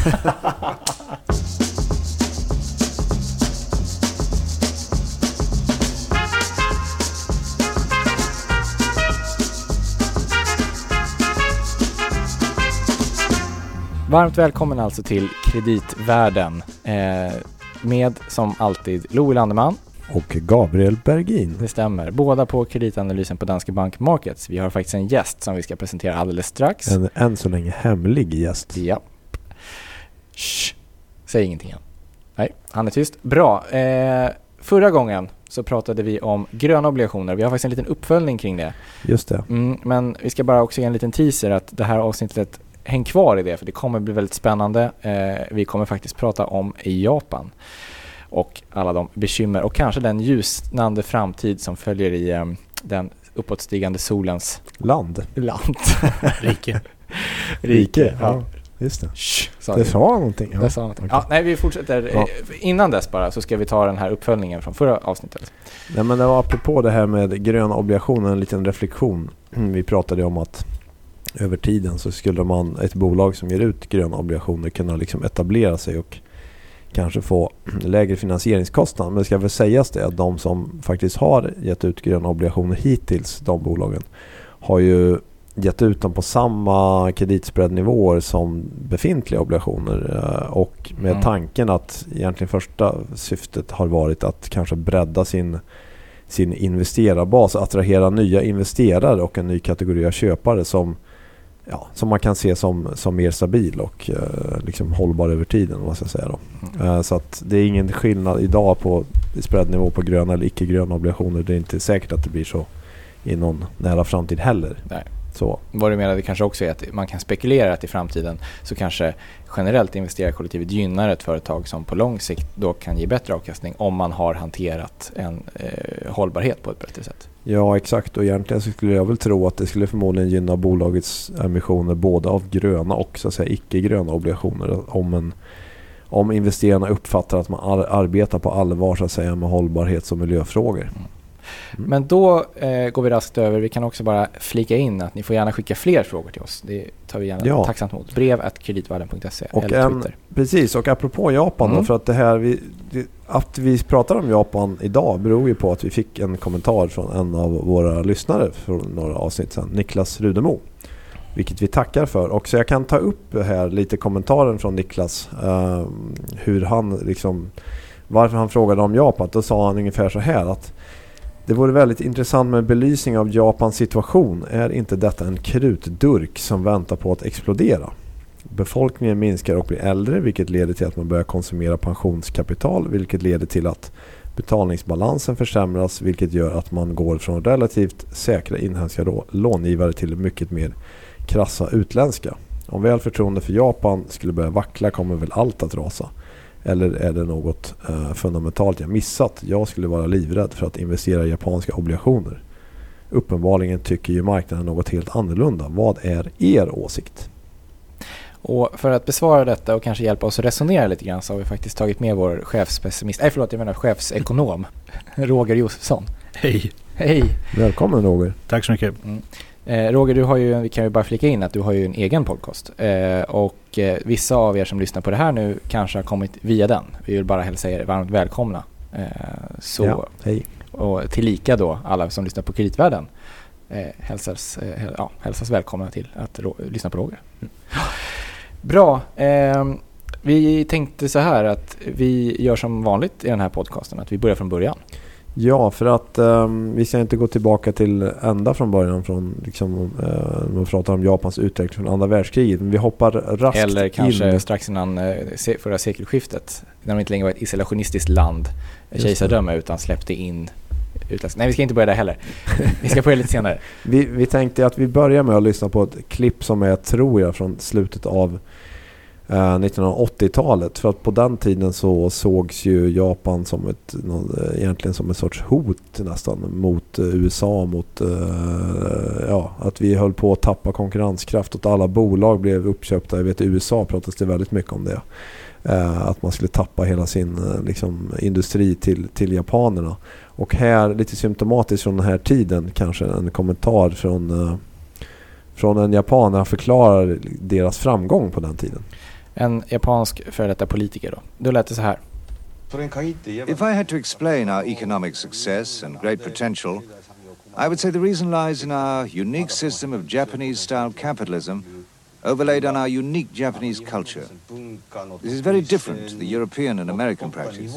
Varmt välkommen alltså till Kreditvärlden eh, med som alltid Louis Landeman. Och Gabriel Bergin. Det stämmer. Båda på kreditanalysen på Danske Bank Markets. Vi har faktiskt en gäst som vi ska presentera alldeles strax. En än så länge hemlig gäst. Ja. Shh. Säg ingenting än. Nej, han är tyst. Bra. Eh, förra gången så pratade vi om gröna obligationer. Vi har faktiskt en liten uppföljning kring det. Just det. Mm, men vi ska bara också ge en liten teaser att det här avsnittet häng kvar i det för det kommer bli väldigt spännande. Eh, vi kommer faktiskt prata om Japan och alla de bekymmer och kanske den ljusnande framtid som följer i eh, den uppåtstigande solens Land. land. Rike. Rike. Ja. Just det. Shh, sa Det sa någonting. Det sa någonting. okej. Ja, nej, vi fortsätter. Ja. Innan dess bara så ska vi ta den här uppföljningen från förra avsnittet. Nej men det var apropå det här med gröna obligationer, en liten reflektion. Vi pratade om att över tiden så skulle man, ett bolag som ger ut gröna obligationer kunna liksom etablera sig och kanske få lägre finansieringskostnad. Men det ska väl sägas det att de som faktiskt har gett ut gröna obligationer hittills, de bolagen, har ju gett ut dem på samma kreditspreadnivåer som befintliga obligationer eh, och med Mm. tanken att egentligen första syftet har varit att kanske bredda sin sin investerarbas, attrahera nya investerare och en ny kategori av köpare som, ja, som man kan se som, som mer stabil och eh, liksom hållbar över tiden. Vad ska säga då. Mm. Eh, så att det är ingen skillnad idag på spreadnivå på gröna eller icke-gröna obligationer. Det är inte säkert att det blir så i någon nära framtid heller. Nej. Så. Vad du menade kanske också är att man kan spekulera att i framtiden så kanske generellt investerarkollektivet gynnar ett företag som på lång sikt då kan ge bättre avkastning om man har hanterat en eh, hållbarhet på ett bättre sätt. Ja exakt och egentligen så skulle jag väl tro att det skulle förmodligen gynna bolagets emissioner både av gröna och så att säga icke-gröna obligationer. Om, en, om investerarna uppfattar att man ar- arbetar på allvar så att säga med hållbarhets och miljöfrågor. Mm. Men då eh, går vi raskt över. Vi kan också bara flika in att ni får gärna skicka fler frågor till oss. Det tar vi gärna Ja. tacksamt emot. Brev at kreditvärlden.se Och eller en- Twitter. Precis och apropå Japan Mm. då, för att det här vi, det, att vi pratar om Japan idag beror ju på att vi fick en kommentar från en av våra lyssnare från några avsnitt sedan, Niklas Rudemo. Vilket vi tackar för. Och så jag kan ta upp här lite kommentaren från Niklas. eh, hur han liksom, varför han frågade om Japan. Då sa han ungefär så här att det vore väldigt intressant med belysning av Japans situation. Är inte detta en krutdurk som väntar på att explodera? Befolkningen minskar och blir äldre vilket leder till att man börjar konsumera pensionskapital vilket leder till att betalningsbalansen försämras vilket gör att man går från relativt säkra inhemska långivare till mycket mer krassa utländska. Om väl förtroende för Japan skulle börja vackla kommer väl allt att rasa. Eller är det något eh, fundamentalt jag missat? Jag skulle vara livrädd för att investera i japanska obligationer. Uppenbarligen tycker ju marknaden något helt annorlunda. Vad är er åsikt? Och för att besvara detta och kanske hjälpa oss att resonera lite grann så har vi faktiskt tagit med vår chefspessimist, nej förlåt jag menar chefsekonom, Roger Josefsson. Hej. Hej! Välkommen Roger. Tack så mycket. Eh, Roger, du har ju, vi kan ju bara flika in att du har ju en egen podcast. Eh, och eh, vissa av er som lyssnar på det här nu kanske har kommit via den. Vi vill bara hälsa er varmt välkomna. Eh, så, Ja, hej. Och tillika då alla som lyssnar på Kreditvärlden eh, hälsas, eh, häl- ja, hälsas välkomna till att lyssna på Roger. Mm. Bra. ehm, vi tänkte så här att vi gör som vanligt i den här podcasten, att vi börjar från början. Ja, för att ehm, vi ska inte gå tillbaka till ända från början från liksom, uh, när man pratar om Japans utveckling från andra världskriget. Men vi hoppar raskt Eller kanske in. strax innan eh, se- förra sekelskiftet, när de inte längre var ett isolationistiskt land, kejsardöme, utan släppte in utländska... Nej, vi ska inte börja där heller. vi ska börja lite senare. Vi, vi tänkte att vi börjar med att lyssna på ett klipp som är, tror jag, från slutet av eh, Eh, 1980-talet. För att på den tiden så sågs ju Japan som ett, eh, egentligen som en sorts hot nästan mot eh, USA. Mot ja, att vi höll på att tappa konkurrenskraft och att alla bolag blev uppköpta. Jag vet i USA pratas det väldigt mycket om det. Att man skulle tappa hela sin liksom, industri till, till japanerna. Och här, lite symptomatiskt från den här tiden, kanske en kommentar från, från en japan när han förklarar deras framgång på den tiden. En japansk före detta politiker då. Då lät det så här. If I had to explain our economic success and great potential, I would say the reason lies in our unique system of Japanese style capitalism overlaid on our unique Japanese culture. This is very different to the European and American practice.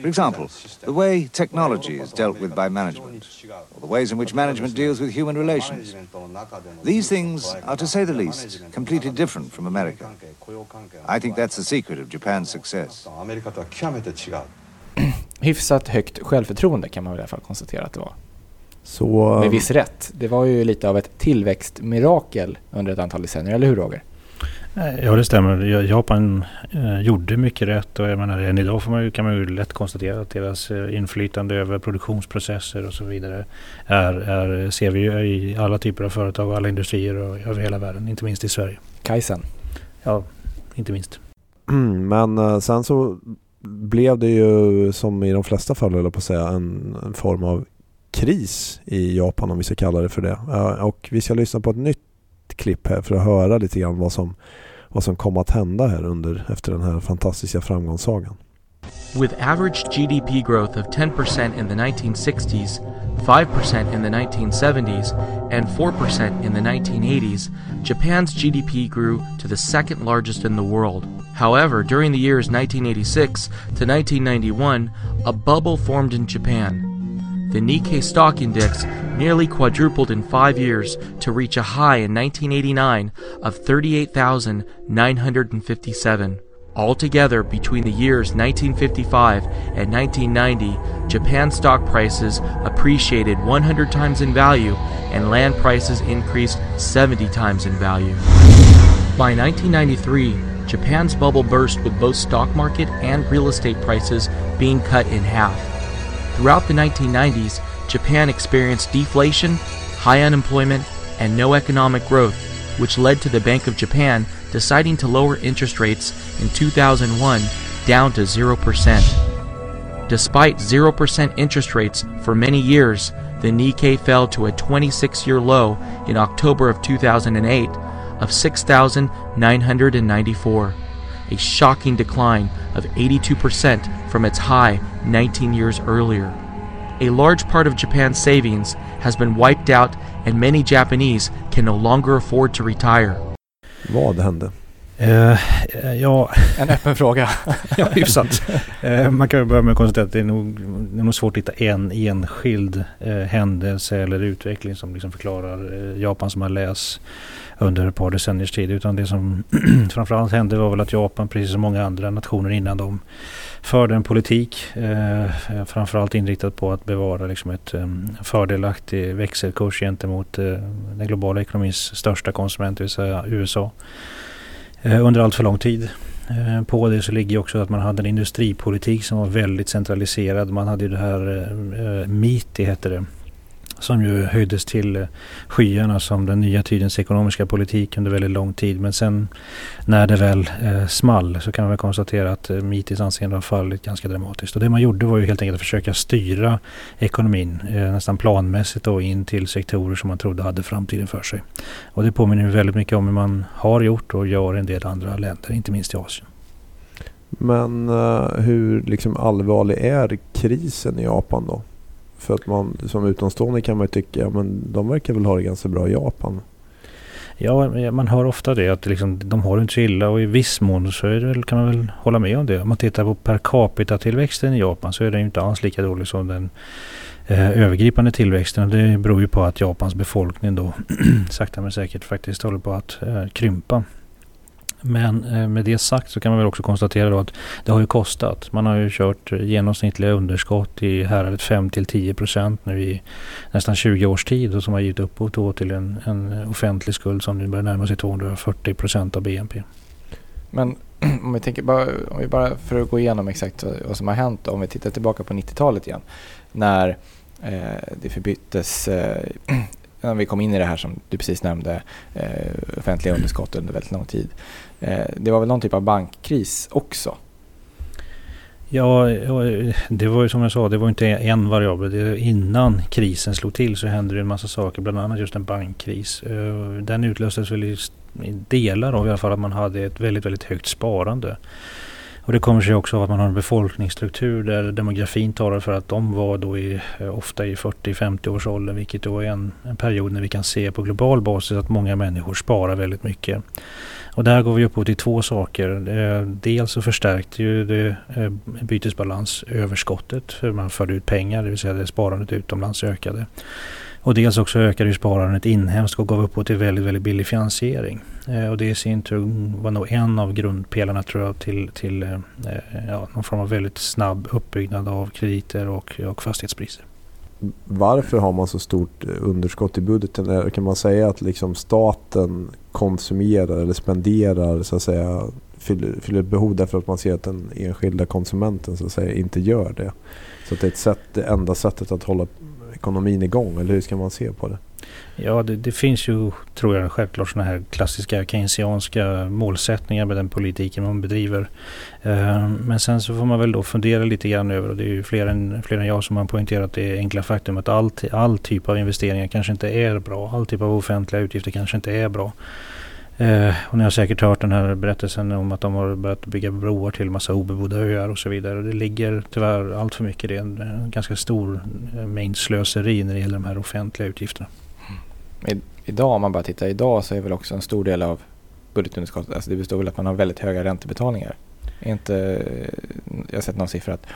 For example, the way technology is dealt with by management, or the ways in which management deals with human relations. These things are, to say the least, completely different from America. I think that's the secret of Japan's success. Hyfsat högt självförtroende kan man väl i alla fall konstatera att det var. Så, Med viss rätt. Det var ju lite av ett tillväxtmirakel under ett antal decennier, eller hur Roger? Eh, Ja det stämmer. Ja, Japan eh, gjorde mycket rätt och jag menar än idag får man ju, kan man ju lätt konstatera att deras eh, inflytande över produktionsprocesser och så vidare är, är, ser vi ju i alla typer av företag och alla industrier och över hela världen, inte minst i Sverige. Kajsen. Ja, inte minst. men eh, sen så blev det ju som i de flesta fall, jag på att säga, en, en form av kris i Japan om vi ska kalla det för det. Och vi ska lyssna på ett nytt klipp här för att höra lite grann vad som, vad som kom att hända här under, efter den här fantastiska framgångssagan. With average GDP growth of 10% in the 1960s, 5% in the 1970s, and 4% in the 1980s, Japan's GDP grew to the second largest in the world. However, during the years 1986 to 1991, a bubble formed in Japan. The Nikkei stock index nearly quadrupled in five years to reach a high in 1989 of 38,957. Altogether, between the years 1955 and 1990, Japan's stock prices appreciated 100 times in value and land prices increased 70 times in value. By 1993, Japan's bubble burst with both stock market and real estate prices being cut in half. Throughout the 1990s, Japan experienced deflation, high unemployment, and no economic growth, which led to the Bank of Japan deciding to lower interest rates in 2001 down to 0%. Despite 0% interest rates for many years, the Nikkei fell to a 26 year low in October of 2008 of 6,994, a shocking decline of 82% from its high 19 years earlier. A large part of Japan's savings has been wiped out, and many Japanese can no longer afford to retire. Vad hände? Eh, eh, ja, En öppen fråga. ja, hyfsat. Eh, man kan börja med att konstatera att det är nog, det är nog svårt att hitta en enskild eh, händelse eller utveckling som liksom förklarar Japans malaise under ett par decenniers tid. Utan det som framförallt hände var väl att Japan, precis som många andra nationer innan dem, förde en politik eh, framförallt inriktad på att bevara liksom ett um, fördelaktig växelkurs gentemot eh, den globala ekonomins största konsument, det vill säga USA eh, under allt för lång tid. Eh, på det så ligger också att man hade en industripolitik som var väldigt centraliserad. Man hade ju det här eh, eh MITI hette det. Som ju höjdes till eh, skyarna som den nya tidens ekonomiska politik under väldigt lång tid. Men sen när det väl eh, small så kan man väl konstatera att eh, MITIs anseende har fallit ganska dramatiskt. Och det man gjorde var ju helt enkelt att försöka styra ekonomin eh, nästan planmässigt då in till sektorer som man trodde hade framtiden för sig. Och det påminner ju väldigt mycket om hur man har gjort och gör i en del andra länder, inte minst i Asien. Men eh, hur liksom allvarlig är krisen i Japan då? För att man som utomstående kan man ju tycka, ja men de verkar väl ha det ganska bra i Japan. Ja, man hör ofta det att liksom, de har det inte så illa och i viss mån så är det kan man väl hålla med om det. Om man tittar på per capita-tillväxten i Japan så är den ju inte alls lika dålig som den eh, övergripande tillväxten. Det beror ju på att Japans befolkning då sakta men säkert faktiskt håller på att eh, krympa. Men eh, med det sagt så kan man väl också konstatera då att det har ju kostat. Man har ju kört eh, genomsnittliga underskott i häradet 5-10% nu i nästan 20 års tid och som har givit upphov då till en, en offentlig skuld som nu börjar närma sig 240 % av BNP. Men om vi tänker bara, om vi bara för att gå igenom exakt vad- vad som har hänt om vi tittar tillbaka på 90-talet igen. När eh, det förbyttes, eh, innan vi kom in i det här som du precis nämnde, eh, offentliga underskott under väldigt lång tid. Eh, det var väl någon typ av bankkris också? Ja, det var ju som jag sa, det var inte en variabel. Det, innan krisen slog till så hände det en massa saker, bland annat just en bankkris. Eh, den utlöstes väl i, delar av i alla fall att man hade ett väldigt, väldigt högt sparande. Och det kommer sig också av att man har en befolkningsstruktur där demografin talar för att de var då i, eh, ofta i 40-50 års ålder vilket då är en, en, period när vi kan se på global basis att många människor sparar väldigt mycket. Och där går vi upp till två saker. Eh, dels så förstärkte ju det eh, bytesbalansöverskottet för man förde ut pengar, det vill säga det sparandet utomlands ökade. Och dels också ökade ju sparandet inhemskt och gav upphov till väldigt, väldigt billig finansiering. Eh, och det i sin tur var nog en av grundpelarna tror jag till, till eh, eh ja, någon form av väldigt snabb uppbyggnad av krediter och, och fastighetspriser. Varför har man så stort eh, underskott i budgeten? Eh, kan man säga att liksom staten konsumerar eller spenderar så att säga fyller, fyller ett behov därför att man ser att den enskilda konsumenten så att säga inte gör det? Så att det är ett sätt, det enda sättet att hålla ekonomin igång? Eller hur ska man se på det? Ja, det, det finns ju, tror jag, självklart sådana här klassiska keynesianska målsättningar med den politiken man bedriver. Eh, men sen så får man väl då fundera lite grann över, och det är ju fler än, fler än jag som har poängterat det enkla faktum att all, all typ av investeringar kanske inte är bra. All typ av offentliga utgifter kanske inte är bra. Eh, och ni har säkert hört den här berättelsen om att de har börjat bygga broar till massa obebodda öar och så vidare. Det ligger tyvärr allt för mycket i det. En, en ganska stor eh, mängd slöseri när det gäller de här offentliga utgifterna. Mm. I, idag, om man bara tittar idag, så är väl också en stor del av budgetunderskottet, alltså det består väl att man har väldigt höga räntebetalningar. Inte, jag har sett någon siffra att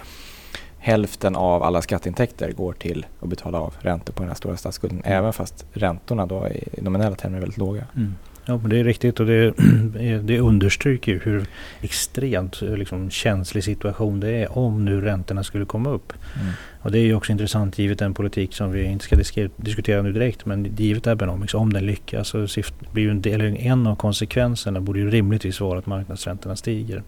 hälften av alla skatteintäkter går till att betala av räntor på den här stora statsskulden. Mm. Även fast räntorna då i nominella termer är väldigt låga. Mm. Ja, men det är riktigt och det, det understryker hur extremt liksom, känslig situation det är om nu räntorna skulle komma upp. Mm. Och det är ju också intressant givet den politik som vi inte ska diskutera nu direkt men givet Abenomics, om den lyckas så blir ju en, del, en av konsekvenserna borde ju rimligtvis vara att marknadsräntorna stiger.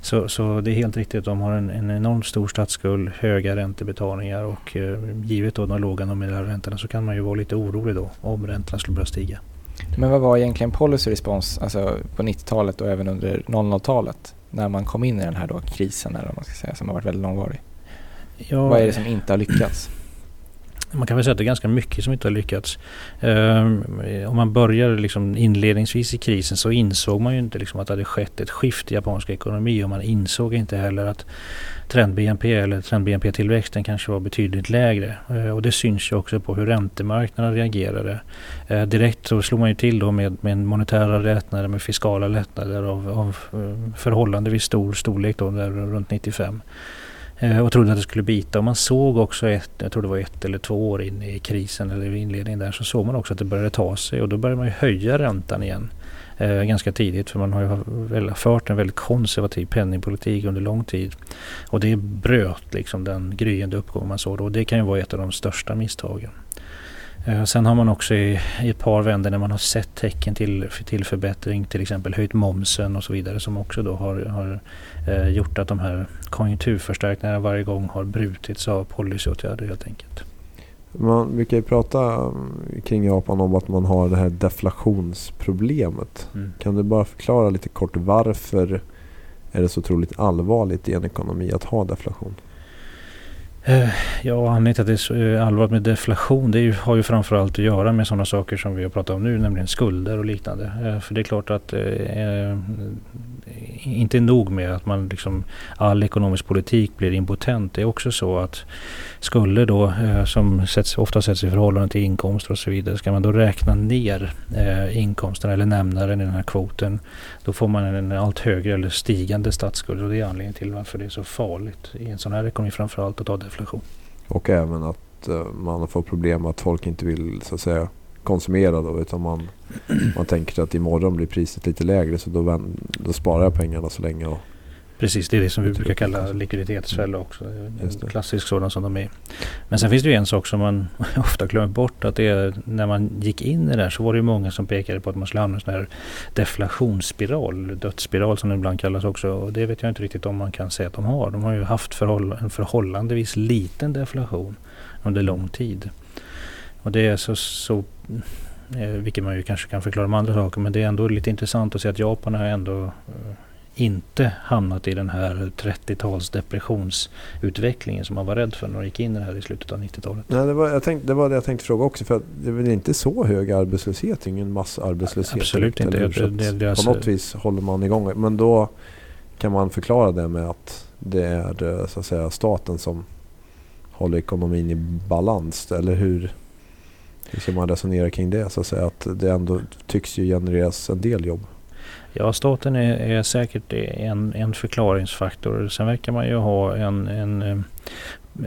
Så, så det är helt riktigt, de har en, en enormt stor statsskuld, höga räntebetalningar och eh, givet då de låga nominella räntorna så kan man ju vara lite orolig då om räntorna skulle börja stiga. Men vad var egentligen policy response alltså på 90-talet och även under 00-talet när man kom in i den här då krisen eller vad man ska säga som har varit väldigt långvarig? Ja, vad är det som inte har lyckats? Man kan väl säga att det är ganska mycket som inte har lyckats. Ehm, om man börjar liksom inledningsvis i krisen så insåg man ju inte liksom att det hade skett ett skift i japansk ekonomi och man insåg inte heller att trend-BNP eller trend-BNP-tillväxten kanske var betydligt lägre. Ehm, och det syns ju också på hur räntemarknaden reagerade. Ehm, direkt så slog man ju till då med, med monetära lättnader, med fiskala lättnader av, av eh, förhållandevis stor storlek då, där runt 95. Eh, och trodde att det skulle bita. Och man såg också, ett, jag tror det var ett eller två år in i krisen eller inledningen där, så såg man också att det började ta sig och då började man ju höja räntan igen. Eh, ganska tidigt för man har ju väl fört en väldigt konservativ penningpolitik under lång tid. Och det bröt liksom den gryende uppgång man såg då och det kan ju vara ett av de största misstagen. Eh, sen har man också i, i ett par vändor när man har sett tecken till, till förbättring, till exempel höjt momsen och så vidare som också då har, har eh, gjort att de här konjunkturförstärkningarna varje gång har brutits av policyåtgärder helt enkelt. Man brukar ju prata kring Japan om att man har det här deflationsproblemet. Mm. Kan du bara förklara lite kort varför är det så otroligt allvarligt i en ekonomi att ha deflation? Eh, ja, anledningen till att det är så eh, allvarligt med deflation det ju, har ju framförallt att göra med sådana saker som vi har pratat om nu, nämligen skulder och liknande. Eh, för det är klart att eh, inte nog med att man liksom, all ekonomisk politik blir impotent. Det är också så att skulder då, eh, som sätts, ofta sätts i förhållande till inkomster och så vidare, ska man då räkna ner eh, inkomsterna eller nämnaren i den här kvoten, då får man en allt högre eller stigande statsskuld och det är anledningen till varför det är så farligt i en sån här ekonomi framförallt att ta deflation. Och även att eh, man får problem att folk inte vill så att säga konsumera då utan man, man tänker att imorgon blir priset lite lägre så då, då sparar jag pengarna så länge. Och Precis, det är det som vi brukar kalla likviditetsfälla också. En klassisk sådan som de är. Men sen finns det ju en sak som man ofta glömmer bort. Att det är, när man gick in i det här så var det ju många som pekade på att man skulle hamna i en sån här deflationsspiral, dödsspiral som det ibland kallas också. Och det vet jag inte riktigt om man kan säga att de har. De har ju haft förhåll en förhållandevis liten deflation under lång tid. Och det är så, så eh, vilket man ju kanske kan förklara med andra saker, men det är ändå lite intressant att se att Japan har ändå eh, inte hamnat i den här 30-tals depressionsutvecklingen som man var rädd för när man gick in i det här i slutet av 90-talet. Nej, det, var, jag tänkte, det var det jag tänkte fråga också. För det är väl inte så hög arbetslöshet? Ingen massarbetslöshet? Absolut inte. Eller, Det- det- det på alltså- något vis håller man igång. Men då kan man förklara det med att det är eh, så att säga, staten som håller ekonomin i balans. Eller hur, hur ska man resonera kring det? Så att, säga, att det ändå tycks ju genereras en del jobb. Ja, staten är, är säkert en, en förklaringsfaktor. Sen verkar man ju ha en, en eh,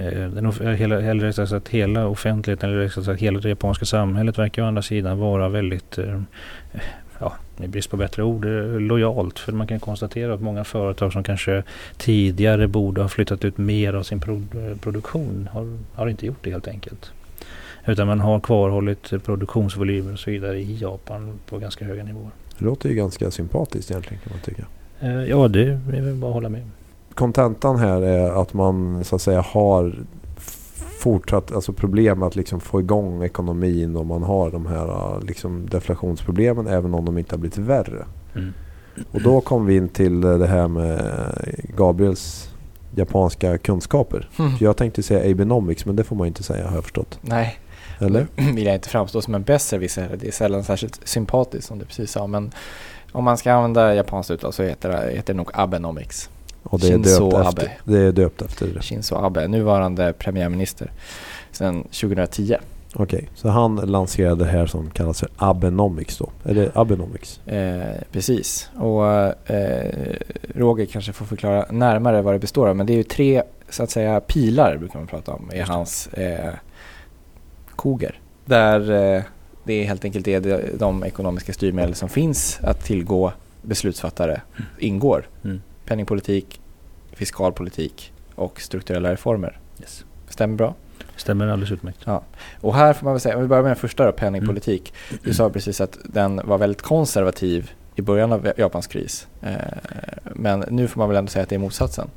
eh, den, eh, hela, eller rättare sagt hela offentligheten, eller rättare sagt hela det japanska samhället verkar å andra sidan vara väldigt, ja, i brist på bättre ord, lojalt. För man kan konstatera att många företag som kanske tidigare borde ha flyttat ut mer av sin produktion har, har inte gjort det helt enkelt. Utan man har kvarhållit produktionsvolymer och så vidare i Japan på ganska höga nivåer. Det låter ju ganska sympatiskt egentligen kan man tycka. Eh, Ja, det är väl bara att hålla med. kontentan här är att man så att säga har fortsatt alltså problem att liksom få igång ekonomin och man har de här liksom deflationsproblemen även om de inte har blivit värre. Mm. Och då kom vi in till det här med Gabriels japanska kunskaper. Mm. För jag tänkte säga Abenomics men det får man inte säga har jag förstått. Nej, Eller? vill jag inte framstå som en besserwisser. Det är sällan särskilt sympatiskt som du precis sa. Men om man ska använda japanskt uttal så heter det, heter det nog Abenomics. Och det är, Shinzo döpt Abe. efter, det är döpt efter det. Shinzo Abe, nuvarande premiärminister sedan 2010. Okej, så han lanserade det här som kallas för Abenomics då. Är det Abenomics? Eh, precis. Och eh, Roger kanske får förklara närmare vad det består av. Men det är ju tre så att säga pilar brukar man prata om i hans eh, koger. Där eh, det är helt enkelt det de, ekonomiska styrmedel som finns att tillgå beslutsfattare ingår. Mm. Penningpolitik, fiskalpolitik och strukturella reformer. Yes. Stämmer bra? Stämmer alldeles utmärkt. Och här får man väl säga, om vi börjar med den första då, penningpolitik. Du sa precis att den var väldigt konservativ i början av Japans kris. Eh, men nu får man väl ändå säga att det är motsatsen.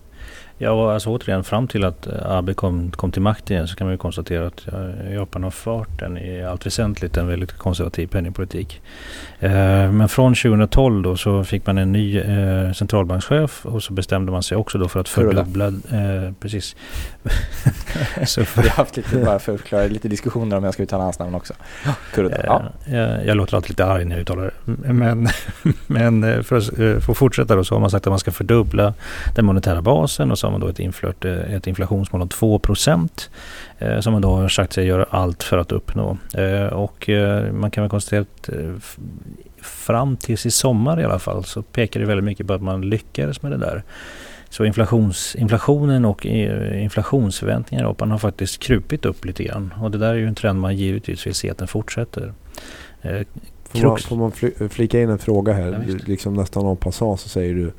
Ja, alltså återigen fram till att eh, Abe kom, kom till makten igen så kan man ju konstatera att Japan har fört en i allt väsentligt en väldigt konservativ penningpolitik. Eh, men från 2012 då så fick man en ny eh, centralbankschef och så bestämde man sig också då för att fördubbla, eh, precis. så för, Vi har haft lite, bara för att förklara, lite diskussioner om jag ska uttala hans namn också. Kuroda. Ja. Jag, jag låter alltid lite arg när jag uttalar det. Men, men för, att, att fortsätta då så har man sagt att man ska fördubbla den monetära basen och så har man då ett, inflört, eh, ett inflationsmål om 2 procent. Eh, som man då har sagt sig göra allt för att uppnå. Eh, och eh, man kan väl konstatera att eh, fram tills i sommar i alla fall så pekar det väldigt mycket på att man lyckades med det där. Så inflations, inflationen och inflationsförväntningar i Japan har faktiskt krupit upp lite grann. Och det där är ju en trend man givetvis vill se att den fortsätter. Eh, Får man, får man fly, flika in en fråga här? Ja, liksom nästan en passage så säger du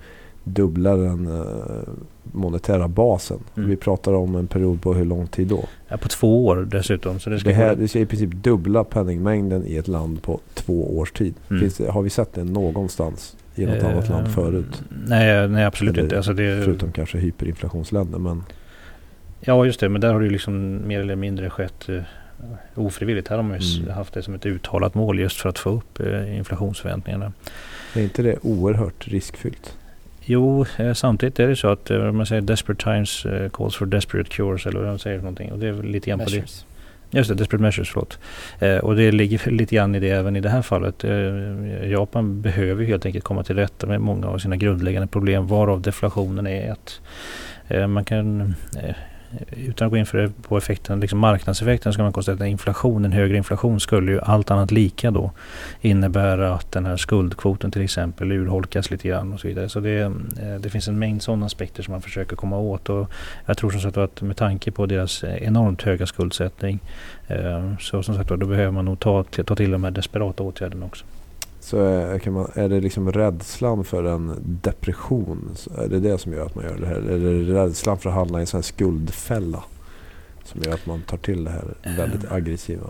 dubbla den monetära basen. Mm. Vi pratar om en period på hur lång tid då? Ja, på två år dessutom. Så det ska Det, här, det ska i princip dubbla penningmängden i ett land på två års tid. Mm. Finns har vi sett det någonstans i något annat land Eh, förut? Nej, nej absolut Eller inte. Alltså det, Förutom kanske hyperinflationsländer. Men Ja, just det. Men där har det ju liksom mer eller mindre skett eh, ofrivilligt. Här har man ju Mm. haft det som ett uttalat mål just för att få upp eh, inflationsförväntningarna. är inte det oerhört riskfyllt? Jo, eh, samtidigt är det så att eh, man säger desperate times eh, calls for desperate cures eller vad man säger för någonting. Och det är lite grann på det. Measures. Just det, desperate measures, förlåt. Och det ligger lite grann i det även i det här fallet. Japan behöver helt enkelt komma till rätta med många av sina grundläggande problem varav deflationen är ett. Man kan, utan att gå in för det på effekten, liksom marknadseffekten, ska man konstatera att inflation, en högre inflation skulle ju allt annat lika då innebära att den här skuldkvoten till exempel urholkas lite grann och så vidare. Så det, eh, det finns en mängd sådana aspekter som man försöker komma åt och jag tror som sagt att med tanke på deras eh, enormt höga skuldsättning eh, så som sagt då behöver man nog ta, ta till de här desperata åtgärderna också. Så är, kan man, är det liksom rädslan för en depression? Är det det som gör att man gör det här? Eller är det rädslan för att hamna i en sån skuldfälla? Som gör att man tar till det här väldigt Eh. aggressiva?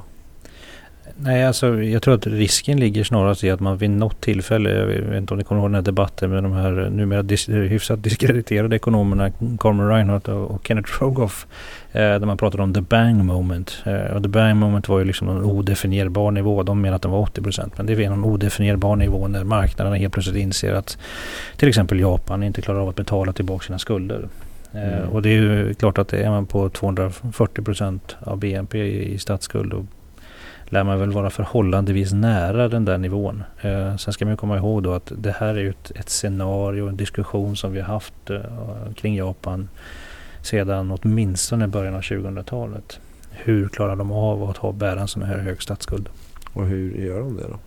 Nej, alltså jag tror att risken ligger snarast i att man vid något tillfälle, jag vet inte om ni kommer ihåg den här debatten med de här numera dis hyfsat diskrediterade ekonomerna Cormer Reinhardt och Kenneth Rogoff. Eh, där man pratade om the bang moment. Eh, och the bang moment var ju liksom en odefinierbar nivå. De menar att den var 80 procent. Men det är en odefinierbar nivå när marknaderna helt plötsligt inser att till exempel Japan inte klarar av att betala tillbaka sina skulder. Eh, mm. Och det är ju klart att är man på 240 procent av BNP i, i statsskuld och lär man väl vara förhållandevis nära den där nivån. Eh, sen ska man komma ihåg då att det här är ett, ett scenario, en diskussion som vi har haft eh, kring Japan sedan åtminstone början av 2000-talet. Hur klarar de av att ha bära en sån här hög statsskuld? Och hur gör de det då?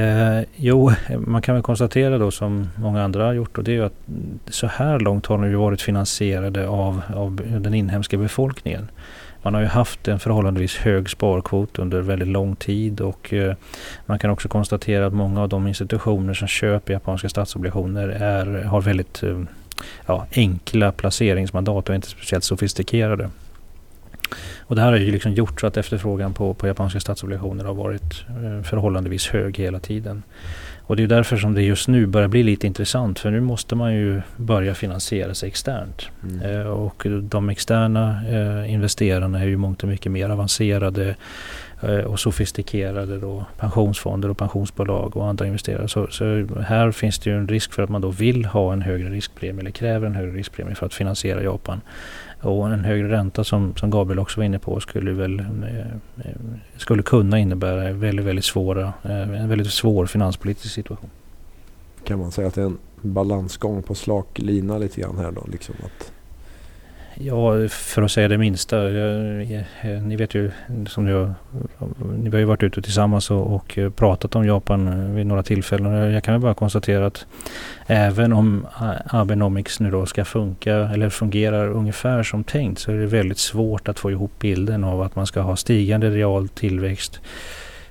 Eh, jo, man kan väl konstatera då som många andra har gjort och det är ju att så här långt har de ju varit finansierade av, av den inhemska befolkningen. Man har ju haft en förhållandevis hög sparkvot under väldigt lång tid och eh, man kan också konstatera att många av de institutioner som köper japanska statsobligationer är, har väldigt eh, ja, enkla placeringsmandat och inte speciellt sofistikerade. Och det här har ju liksom gjort så att efterfrågan på, på japanska statsobligationer har varit eh, förhållandevis hög hela tiden. Och det är därför som det just nu börjar bli lite intressant för nu måste man ju börja finansiera sig externt. Mm. Eh, och de externa eh, investerarna är ju mångt och mycket mer avancerade eh, och sofistikerade då pensionsfonder och pensionsbolag och andra investerare. Så, så, här finns det ju en risk för att man då vill ha en högre riskpremie eller kräver en högre riskpremie för att finansiera Japan. Och en högre ränta som, som Gabriel också var inne på skulle väl eh, eh, skulle kunna innebära väldigt, väldigt svåra, eh, en väldigt svår finanspolitisk situation. Kan man säga att det är en balansgång på slak lina lite grann här då? Liksom att Ja, för att säga det minsta. Jag, jag, ni vet ju som jag, ni har ju varit ute tillsammans och, och, pratat om Japan vid några tillfällen. Jag kan väl bara konstatera att även om Abenomics nu då ska funka eller fungerar ungefär som tänkt så är det väldigt svårt att få ihop bilden av att man ska ha stigande real tillväxt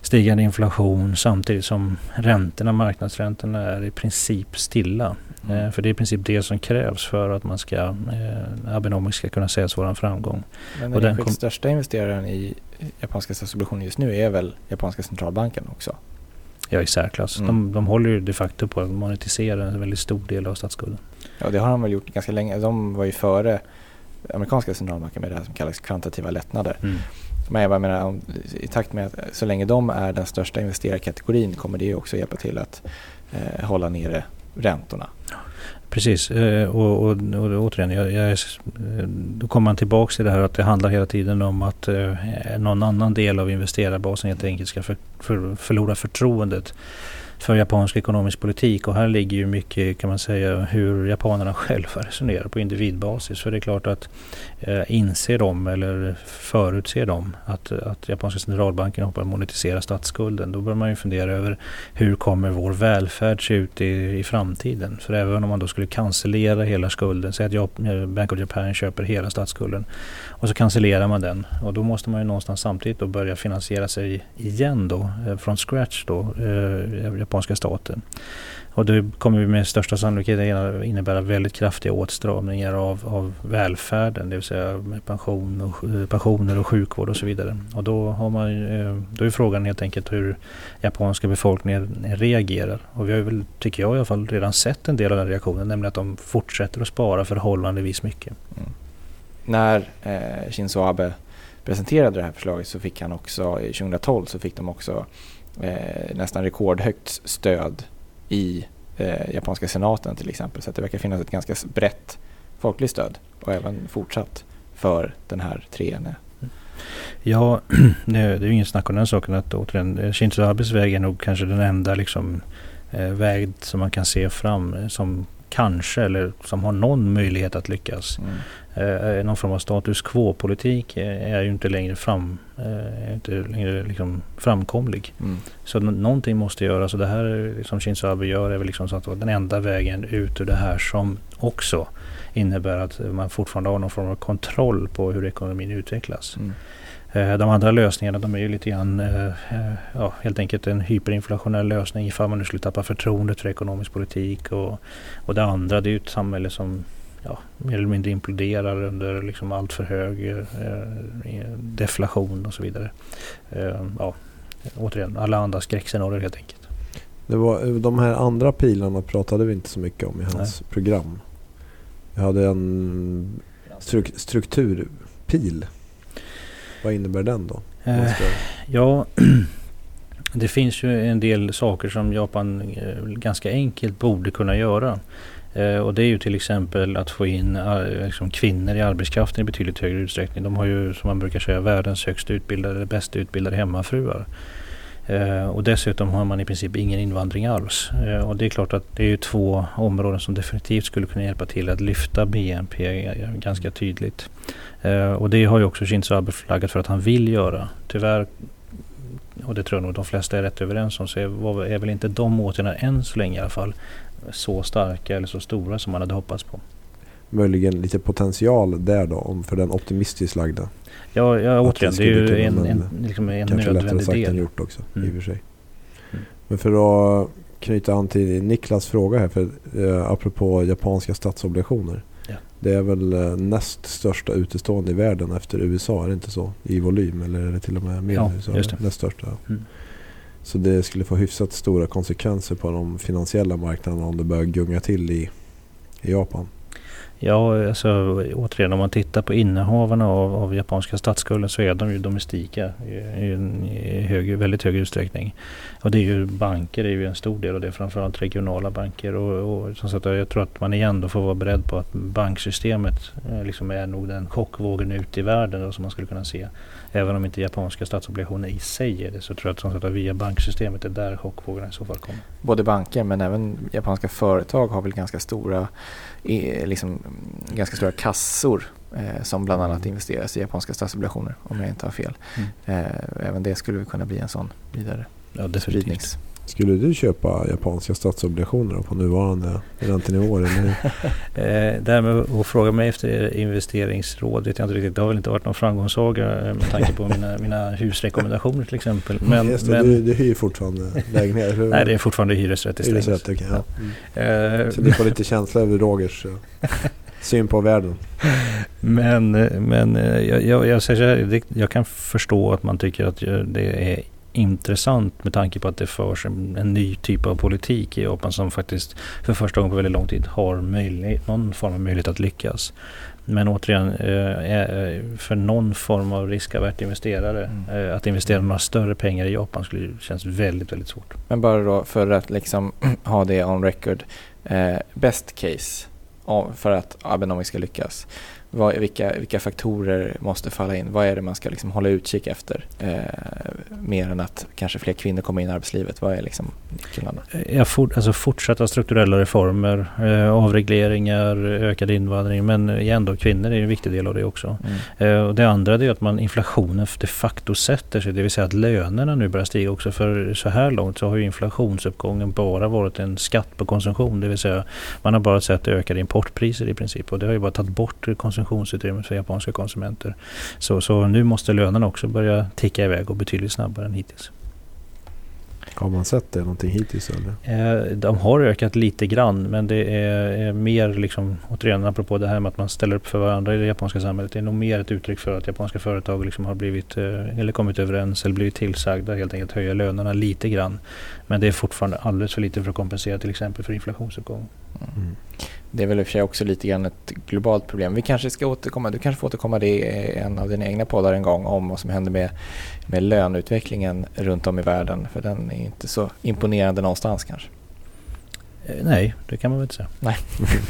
stigande inflation samtidigt som räntorna, marknadsräntorna är i princip stilla. Mm. Eh, för det är i princip det som krävs för att man ska, eh, Abenomics ska kunna sägas vara en framgång. Men den, den största investeraren i japanska statsobligationer just nu är väl japanska centralbanken också? Ja, i särklass. Mm. De, de håller ju de facto på att monetisera en väldigt stor del av statsskulden. Ja, det har de väl gjort ganska länge. De var ju före amerikanska centralbanken med det här som kallas kvantitativa lättnader. Mm. Men jag menar, i takt med att så länge de är den största investerarkategorin kommer det också hjälpa till att eh, hålla nere räntorna. Precis, eh, och, och, och återigen, jag, jag, eh, då kommer man tillbaka till det här att det handlar hela tiden om att eh, någon annan del av investerarbasen helt enkelt ska för, för, förlora förtroendet för japansk ekonomisk politik och här ligger ju mycket kan man säga hur japanerna själva resonerar på individbasis. För det är klart att eh, inser de eller förutser de att, att japanska centralbanken hoppar monetisera statsskulden då bör man ju fundera över hur kommer vår välfärd se ut i, i framtiden? För även om man då skulle cancellera hela skulden, säg att Bank of Japan köper hela statsskulden och så cancellerar man den och då måste man ju någonstans samtidigt då börja finansiera sig igen då eh, från scratch då, eh, japanska staten. Och det kommer med största sannolikhet innebära väldigt kraftiga åtstramningar av, av välfärden, det vill säga pension och, eh, pensioner och sjukvård och så vidare. Och då, har man, eh, då är frågan helt enkelt hur japanska befolkningen reagerar. Och vi har väl, tycker jag i alla fall, redan sett en del av den reaktionen, nämligen att de fortsätter att spara förhållandevis mycket. Mm när eh, Shinzo Abe presenterade det här förslaget så fick han också, 2012 så fick de också eh, nästan rekordhögt stöd i eh, japanska senaten till exempel. Så det verkar finnas ett ganska brett folkligt stöd och även fortsatt för den här trean. Mm. Ja, det är ju ingen snack om den saken att återigen eh, Shinzo Abes väg är nog kanske den enda liksom, eh, väg som man kan se fram eh, som kanske eller som har någon möjlighet att lyckas. Mm. Eh, någon form av status quo-politik är ju inte längre, fram, eh, inte längre liksom framkomlig. Mm. Så någonting måste göras och det här som Shinzo Abe gör är väl liksom så att den enda vägen ut ur det här som också innebär att man fortfarande har någon form av kontroll på hur ekonomin utvecklas. Mm. Eh, de andra lösningarna de är ju lite grann eh, eh, ja, helt enkelt en hyperinflationell lösning ifall man nu skulle tappa förtroendet för ekonomisk politik. Och, och det andra det är ju ett samhälle som ja, mer eller mindre imploderar under liksom allt för hög eh, deflation och så vidare. Eh, ja, återigen alla andra skräckscenarier helt enkelt. Det var, de här andra pilarna pratade vi inte så mycket om i hans program. Jag hade en struk strukturpil. Vad innebär den då? Eh, ja, det finns ju en del saker som Japan eh, ganska enkelt borde kunna göra. Eh, och det är ju till exempel att få in liksom, kvinnor i arbetskraften i betydligt högre utsträckning. De har ju som man brukar säga världens högst utbildade, bäst utbildade hemmafruar. Eh, och dessutom har man i princip ingen invandring alls. Eh, och det är klart att det är två områden som definitivt skulle kunna hjälpa till att lyfta BNP eh, ganska tydligt. Och det har ju också Shinzo Abe flaggat för att han vill göra. Tyvärr och det tror jag nog de flesta är rätt överens om, så är, är väl inte de åtgärderna än så länge i alla fall så starka eller så stora som man hade hoppats på. Möjligen lite potential där då, om för den optimistiskt lagda. Ja, ja återigen, det, det är ju en, en, liksom en kanske nödvändig lättare sagt del. än gjort också Mm. i och för sig. Mm. Men för att knyta an till Niklas fråga här, för, eh, apropå japanska statsobligationer. Ja. Det är väl eh, näst största utestående i världen efter USA, är det inte så? I volym, eller är det till och med mer Ja, USA? just det. Näst största. Mm. Så det skulle få hyfsat stora konsekvenser på de finansiella marknaderna om det börjar gunga till i, i Japan. Ja, alltså återigen om man tittar på innehavarna av, av japanska statsskulden så är de ju domestika i, i, i hög, väldigt hög utsträckning. Och det är ju banker, det är ju en stor del och det är framförallt regionala banker. Och, och som sagt, jag tror att man igen då får vara beredd på att banksystemet eh, liksom är nog den chockvågen ut i världen då, som man skulle kunna se. Även om inte japanska statsobligationer i sig är det så tror jag att, som sagt, att via banksystemet är där chockvågorna i så fall kommer. Både banker men även japanska företag har väl ganska stora, liksom, ganska stora kassor eh, som bland annat investeras i japanska statsobligationer om jag inte har fel. Mm. Eh, även det skulle kunna bli en sån vidare Ja, definitivt. spridnings. Skulle du köpa japanska statsobligationer på nuvarande räntenivåer? Eller? Eh, det här med att fråga mig efter investeringsråd vet jag inte riktigt. Det har väl inte varit någon framgångssaga eh, med tanke på mina, mina husrekommendationer till exempel. Men, Just det, men du, du hyr fortfarande lägenhet? nej, det är fortfarande hyresrätt i Strängnäs. Hyresrätt, okej. ja. Eh, Så du får lite känsla över Rogers eh, syn på världen. Men, men jag, jag, jag, säger så här, det, jag kan förstå att man tycker att det är intressant med tanke på att det förs en, en ny typ av politik i Japan som faktiskt för första gången på väldigt lång tid har möjlighet, någon form av möjlighet att lyckas. Men återigen, eh, eh, för någon form av riskavärt investerare Mm. eh, att investera några större pengar i Japan skulle känns väldigt, väldigt svårt. Men bara då för att liksom ha det on record. Eh, best case för att Abenomics ska lyckas. Vad, vilka, vilka faktorer måste falla in? Vad är det man ska liksom hålla utkik efter? Eh, mer än att kanske fler kvinnor kommer in i arbetslivet. Vad är liksom nycklarna? Eh, Jag for, alltså fortsatta strukturella reformer, eh, avregleringar, ökad invandring. Men igen då, kvinnor är en viktig del av det också. Mm. Eh, och det andra är att man inflationen de facto sätter sig. Det vill säga att lönerna nu börjar stiga också. För så här långt så har ju inflationsuppgången bara varit en skatt på konsumtion. Det vill säga man har bara sett ökade importpriser i princip. Och det har ju bara tagit bort konsumtionsutrymmet för japanska konsumenter. Så, så nu måste lönerna också börja ticka iväg och betydligt snabbare än hittills. Har man sett det någonting hittills eller? Eh, De har ökat lite grann men det är, mer liksom, återigen apropå det här med att man ställer upp för varandra i det japanska samhället. Det är nog mer ett uttryck för att japanska företag liksom har blivit eh, eller kommit överens eller blivit tillsagda helt enkelt höja lönerna lite grann. Men det är fortfarande alldeles för lite för att kompensera till exempel för inflationsuppgång. Mm. Det är väl i och för sig också lite grann ett globalt problem. Vi kanske ska återkomma, du kanske får återkomma det i en av dina egna poddar en gång om vad som händer med, med löneutvecklingen runt om i världen. För den är inte så imponerande någonstans kanske. Eh, Nej, det kan man väl inte säga.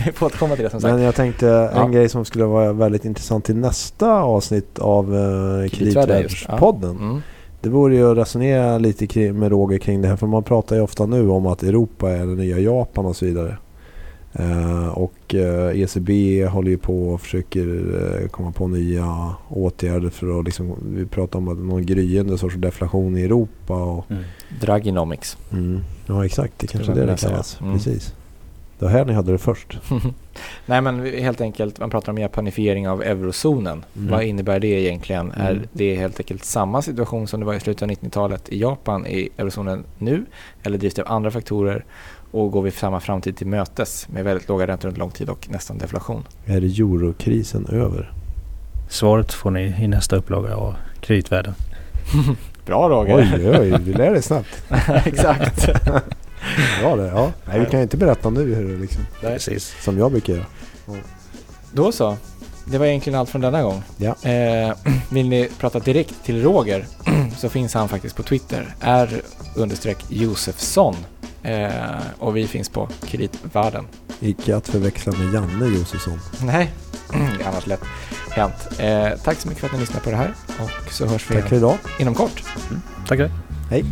Vi får återkomma till det som sagt. Men jag tänkte Ja. en grej som skulle vara väldigt intressant till nästa avsnitt av Kreditvärden, just. Ja. Kreditvärldspodden. Mm. Det vore ju att resonera lite med Roger kring det här. För man pratar ju ofta nu om att Europa är det nya Japan och så vidare. Eh, och eh, ECB håller ju på och försöker eh, komma på nya åtgärder för att liksom, vi pratar om att någon gryende sorts deflation i Europa. Och, Draginomics. mm, ja exakt, det kanske det det kallas. Mm. Precis. Det var här ni hade det först. Nej men helt enkelt, man pratar om japanifiering av eurozonen. Mm. Vad innebär det egentligen? Mm. Är det helt enkelt samma situation som det var i slutet av 90-talet i Japan i eurozonen nu? Eller drivs det av andra faktorer? Och går vi samma framtid till mötes med väldigt låga räntor under lång tid och nästan deflation? Är eurokrisen över? Svaret får ni i nästa upplaga av Kreditvärlden. Bra Roger! Oj, oj, vi lär dig snabbt. Exakt. Bra det. Ja. Nej, vi kan ju inte berätta nu hur det liksom, Precis. som jag brukar göra. Då så. Det var egentligen allt från denna gång. Ja. Eh, vill ni prata direkt till Roger så finns han faktiskt på Twitter. R understreck Josefsson. Eh, och vi finns på Kreditvärlden. Icke att förväxla med Janne Josefsson. Nej, annars lätt hänt. Eh, tack så mycket för att ni lyssnade på det här och så hörs vi Tack för igen idag. inom kort. Tackar. Hej.